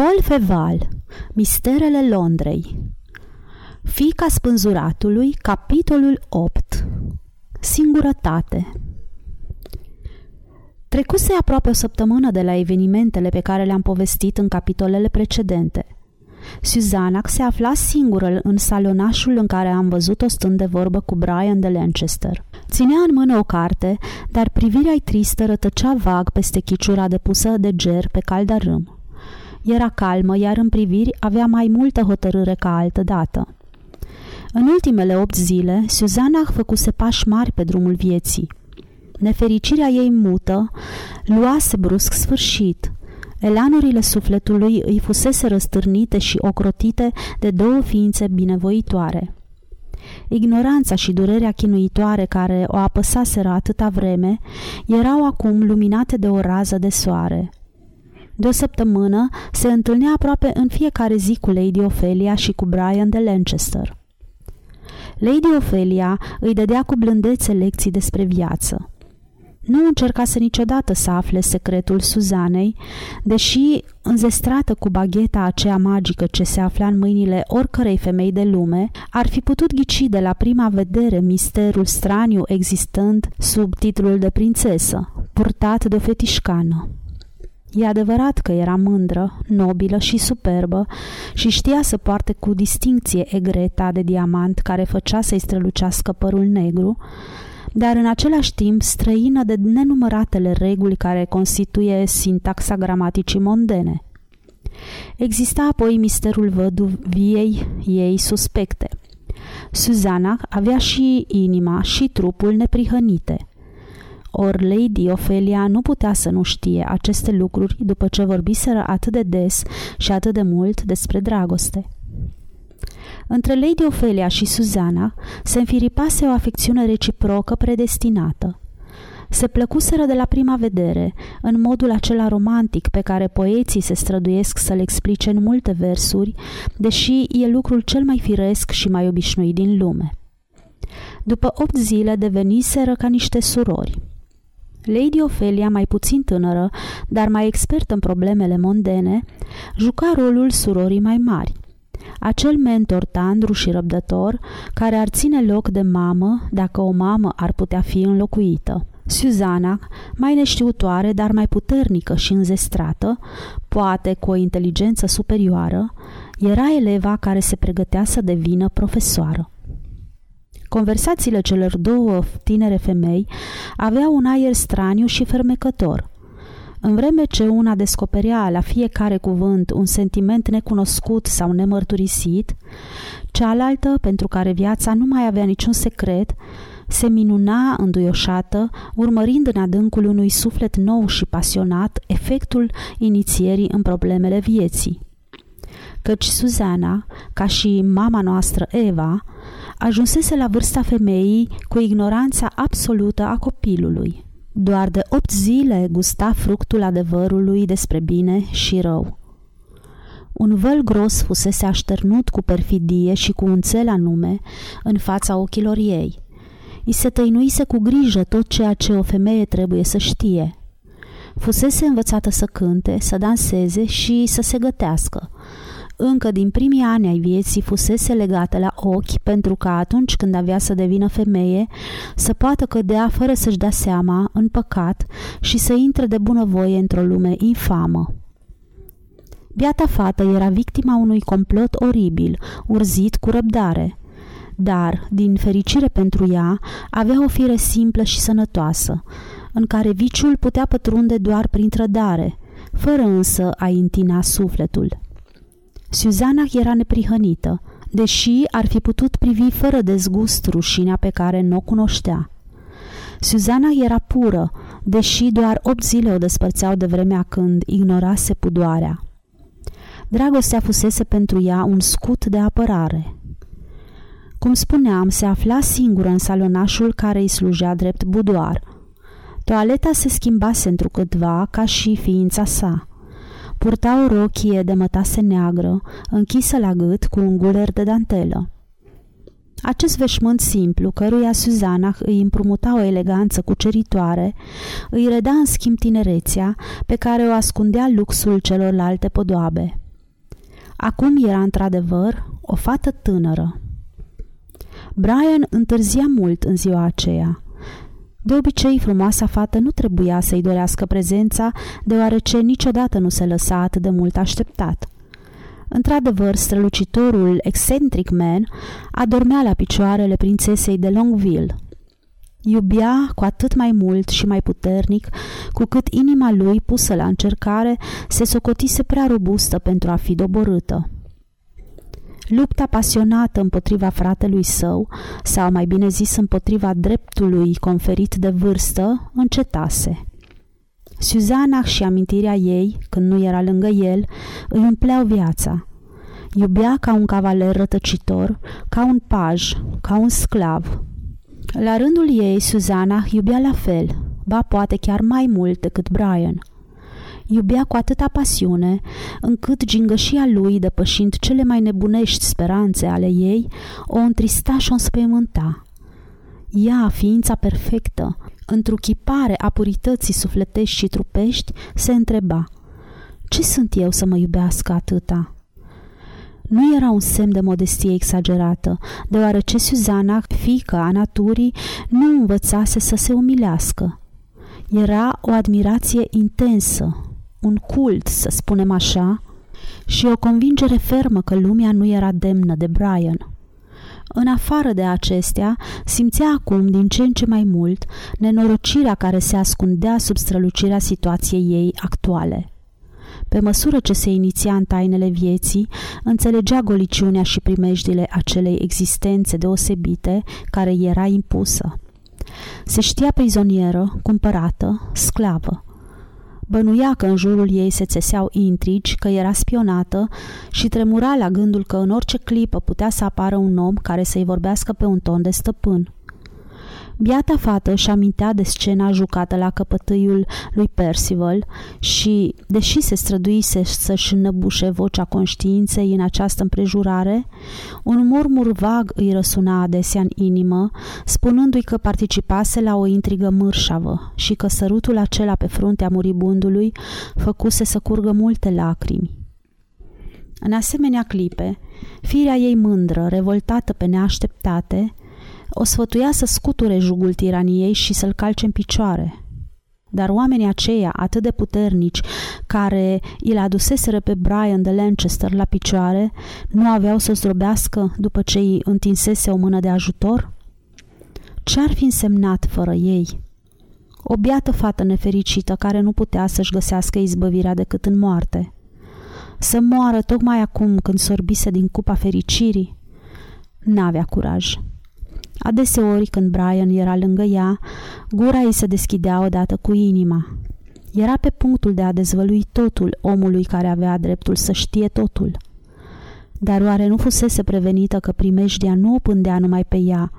Paul Feval Misterele Londrei Fica spânzuratului, capitolul 8 Singurătate Trecuse aproape o săptămână de la evenimentele pe care le-am povestit în capitolele precedente. Suzanac se afla singură în salonașul în care am văzut-o stând de vorbă cu Brian de Lancaster. Ținea în mână o carte, dar privirea-i tristă rătăcea vag peste chiciura depusă de ger pe calda râm. Era calmă, iar în priviri avea mai multă hotărâre ca altă dată. În ultimele opt zile, Suzana făcuse pași mari pe drumul vieții. Nefericirea ei mută luase brusc sfârșit. Elanurile sufletului îi fusese răstârnite și ocrotite de două ființe binevoitoare. Ignoranța și durerea chinuitoare care o apăsaseră atâta vreme erau acum luminate de o rază de soare. De o săptămână se întâlnea aproape în fiecare zi cu Lady Ophelia și cu Brian de Lancaster. Lady Ophelia îi dădea cu blândețe lecții despre viață. Nu încercase niciodată să afle secretul Suzanei, deși, înzestrată cu bagheta aceea magică ce se afla în mâinile oricărei femei de lume, ar fi putut ghici de la prima vedere misterul straniu existând sub titlul de prințesă, purtat de o fetișcană. E adevărat că era mândră, nobilă și superbă și știa să poarte cu distinție egreta de diamant care făcea să-i strălucească părul negru, dar în același timp străină de nenumăratele reguli care constituie sintaxa gramaticii mondene. Exista apoi misterul văduviei ei suspecte. Suzana avea și inima și trupul neprihănite – Or Lady Ophelia nu putea să nu știe aceste lucruri după ce vorbiseră atât de des și atât de mult despre dragoste. Între Lady Ophelia și Suzana se înfiripase o afecțiune reciprocă predestinată. Se plăcuseră de la prima vedere, în modul acela romantic pe care poeții se străduiesc să-l explice în multe versuri, deși e lucrul cel mai firesc și mai obișnuit din lume. După opt zile deveniseră ca niște surori. Lady Ophelia, mai puțin tânără, dar mai expertă în problemele mondene, juca rolul surorii mai mari. Acel mentor tandru și răbdător care ar ține loc de mamă dacă o mamă ar putea fi înlocuită. Suzana, mai neștiutoare, dar mai puternică și înzestrată, poate cu o inteligență superioară, era eleva care se pregătea să devină profesoară. Conversațiile celor două tinere femei aveau un aer straniu și fermecător. În vreme ce una descoperea la fiecare cuvânt un sentiment necunoscut sau nemărturisit, cealaltă, pentru care viața nu mai avea niciun secret, se minuna înduioșată, urmărind în adâncul unui suflet nou și pasionat efectul inițierii în problemele vieții. Căci Suzana, ca și mama noastră Eva, ajunsese la vârsta femeii cu ignoranța absolută a copilului. Doar de opt zile gusta fructul adevărului despre bine și rău. Un văl gros fusese așternut cu perfidie și cu un cel anume în fața ochilor ei. I se tăinuise cu grijă tot ceea ce o femeie trebuie să știe. Fusese învățată să cânte, să danseze și să se gătească, încă din primii ani ai vieții fusese legată la ochi pentru că atunci când avea să devină femeie, să poată cădea fără să-și dea seama în păcat și să intre de bunăvoie într-o lume infamă. Biata fată era victima unui complot oribil, urzit cu răbdare. Dar, din fericire pentru ea, avea o fire simplă și sănătoasă, în care viciul putea pătrunde doar prin trădare, fără însă a intina sufletul. Suzana era neprihănită, deși ar fi putut privi fără dezgust rușinea pe care nu o cunoștea. Suzana era pură, deși doar opt zile o despărțeau de vremea când ignorase pudoarea. Dragostea fusese pentru ea un scut de apărare. Cum spuneam, se afla singură în salonașul care îi slujea drept budoar. Toaleta se schimbase întrucâtva ca și ființa sa. Purta o rochie de mătase neagră, închisă la gât cu un guler de dantelă. Acest veșmânt simplu, căruia Suzana îi împrumuta o eleganță cuceritoare, îi reda în schimb tinerețea pe care o ascundea luxul celorlalte podoabe. Acum era într-adevăr o fată tânără. Brian întârzia mult în ziua aceea. De obicei, frumoasa fată nu trebuia să-i dorească prezența, deoarece niciodată nu se lăsa atât de mult așteptat. Într-adevăr, strălucitorul Eccentric Man adormea la picioarele prințesei de Longville. Iubea cu atât mai mult și mai puternic, cu cât inima lui, pusă la încercare, se socotise prea robustă pentru a fi doborâtă. Lupta pasionată împotriva fratelui său, sau mai bine zis împotriva dreptului conferit de vârstă, încetase. Suzana și amintirea ei, când nu era lângă el, îi umpleau viața. Iubea ca un cavaler rătăcitor, ca un paj, ca un sclav. La rândul ei, Suzana iubea la fel, ba poate chiar mai mult decât Brian – Iubea cu atâta pasiune, încât gingășia lui, depășind cele mai nebunești speranțe ale ei, o întrista și o înspăimânta. Ea, ființa perfectă, întruchipare a purității sufletești și trupești, se întreba Ce sunt eu să mă iubească atâta?" Nu era un semn de modestie exagerată, deoarece Suzana, fică a naturii, nu învățase să se umilească. Era o admirație intensă, un cult, să spunem așa, și o convingere fermă că lumea nu era demnă de Brian. În afară de acestea, simțea acum din ce în ce mai mult nenorocirea care se ascundea sub strălucirea situației ei actuale. Pe măsură ce se iniția în tainele vieții, înțelegea goliciunea și primejdile acelei existențe deosebite care era impusă. Se știa prizonieră, cumpărată, sclavă, Bănuia că în jurul ei se țeseau intrigi, că era spionată și tremura la gândul că în orice clipă putea să apară un om care să-i vorbească pe un ton de stăpân. Biata fată își amintea de scena jucată la căpătâiul lui Percival și, deși se străduise să-și înnăbușe vocea conștiinței în această împrejurare, un murmur vag îi răsuna adesea în inimă, spunându-i că participase la o intrigă mârșavă și că sărutul acela pe fruntea muribundului făcuse să curgă multe lacrimi. În asemenea clipe, firea ei mândră, revoltată pe neașteptate, o sfătuia să scuture jugul tiraniei și să-l calce în picioare. Dar oamenii aceia atât de puternici care îl aduseseră pe Brian de Lancaster la picioare nu aveau să zdrobească după ce îi întinsese o mână de ajutor? Ce-ar fi însemnat fără ei? O biată fată nefericită care nu putea să-și găsească izbăvirea decât în moarte. Să moară tocmai acum când sorbise din cupa fericirii? N-avea curaj. Adeseori, când Brian era lângă ea, gura ei se deschidea odată cu inima. Era pe punctul de a dezvălui totul omului care avea dreptul să știe totul. Dar oare nu fusese prevenită că primejdia nu o pândea numai pe ea,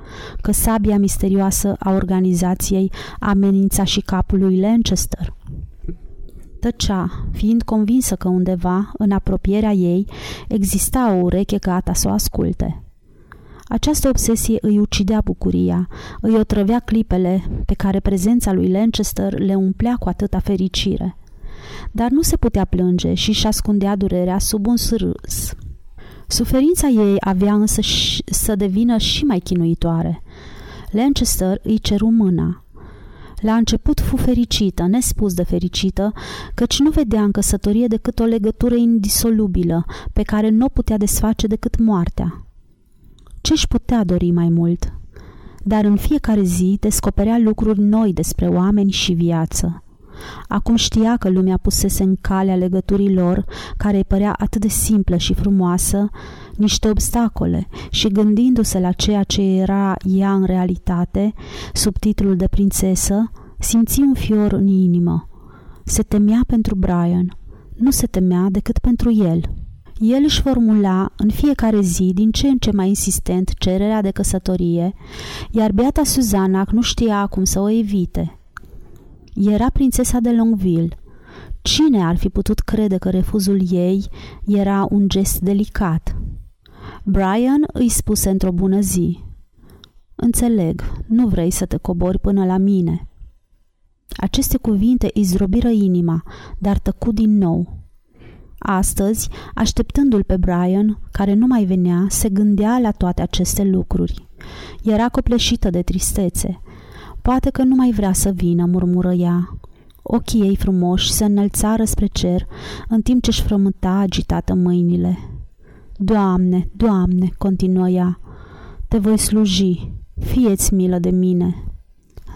că sabia misterioasă a organizației amenința și capul lui Lancaster? Tăcea, fiind convinsă că undeva, în apropierea ei, exista o ureche gata să o asculte. Această obsesie îi ucidea bucuria, îi otrăvea clipele pe care prezența lui Lancaster le umplea cu atâta fericire. Dar nu se putea plânge și își ascundea durerea sub un sârâs. Suferința ei avea însă să devină și mai chinuitoare. Lancaster îi ceru mâna. La început fu fericită, nespus de fericită, căci nu vedea în căsătorie decât o legătură indisolubilă, pe care nu o putea desface decât moartea. Ce își putea dori mai mult? Dar în fiecare zi descoperea lucruri noi despre oameni și viață. Acum știa că lumea pusese în calea legăturii lor, care îi părea atât de simplă și frumoasă, niște obstacole și gândindu-se la ceea ce era ea în realitate, sub titlul de prințesă, simți un fior în inimă. Se temea pentru Brian, nu se temea decât pentru el. El își formula în fiecare zi din ce în ce mai insistent cererea de căsătorie, iar beata Suzana nu știa cum să o evite. Era prințesa de Longville. Cine ar fi putut crede că refuzul ei era un gest delicat? Brian îi spuse într-o bună zi. Înțeleg, nu vrei să te cobori până la mine. Aceste cuvinte îi zdrobiră inima, dar tăcu din nou. Astăzi, așteptându-l pe Brian, care nu mai venea, se gândea la toate aceste lucruri. Era copleșită de tristețe. Poate că nu mai vrea să vină, murmură ea. Ochii ei frumoși se înălțară spre cer, în timp ce-și frământa agitată mâinile. Doamne, Doamne, continuă ea, te voi sluji, fieți milă de mine.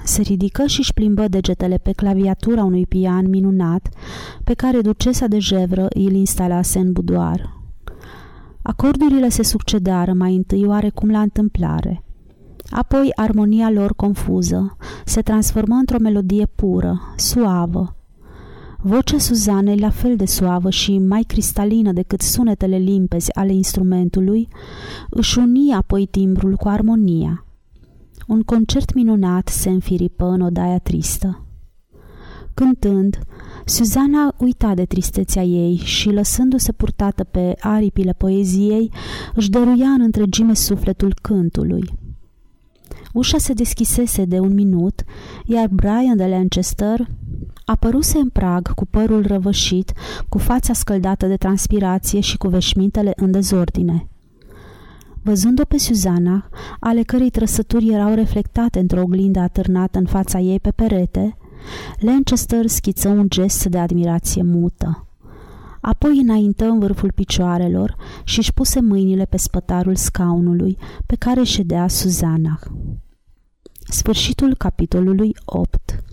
Se ridică și își plimbă degetele pe claviatura unui pian minunat pe care ducesa de jevră îl instalase în budoar. Acordurile se succedară mai întâi oarecum la întâmplare. Apoi armonia lor confuză se transformă într-o melodie pură, suavă. Vocea Suzanei, la fel de suavă și mai cristalină decât sunetele limpezi ale instrumentului, își uni apoi timbrul cu armonia. Un concert minunat se înfiripă în odaia tristă. Cântând, Suzana uita de tristețea ei și, lăsându-se purtată pe aripile poeziei, își dăruia în întregime sufletul cântului. Ușa se deschisese de un minut, iar Brian de Lancaster apăruse în prag cu părul răvășit, cu fața scăldată de transpirație și cu veșmintele în dezordine. Văzând-o pe Suzana, ale cărei trăsături erau reflectate într-o oglindă atârnată în fața ei pe perete, Lancaster schiță un gest de admirație mută. Apoi înaintă în vârful picioarelor și își puse mâinile pe spătarul scaunului pe care ședea Suzana. Sfârșitul capitolului 8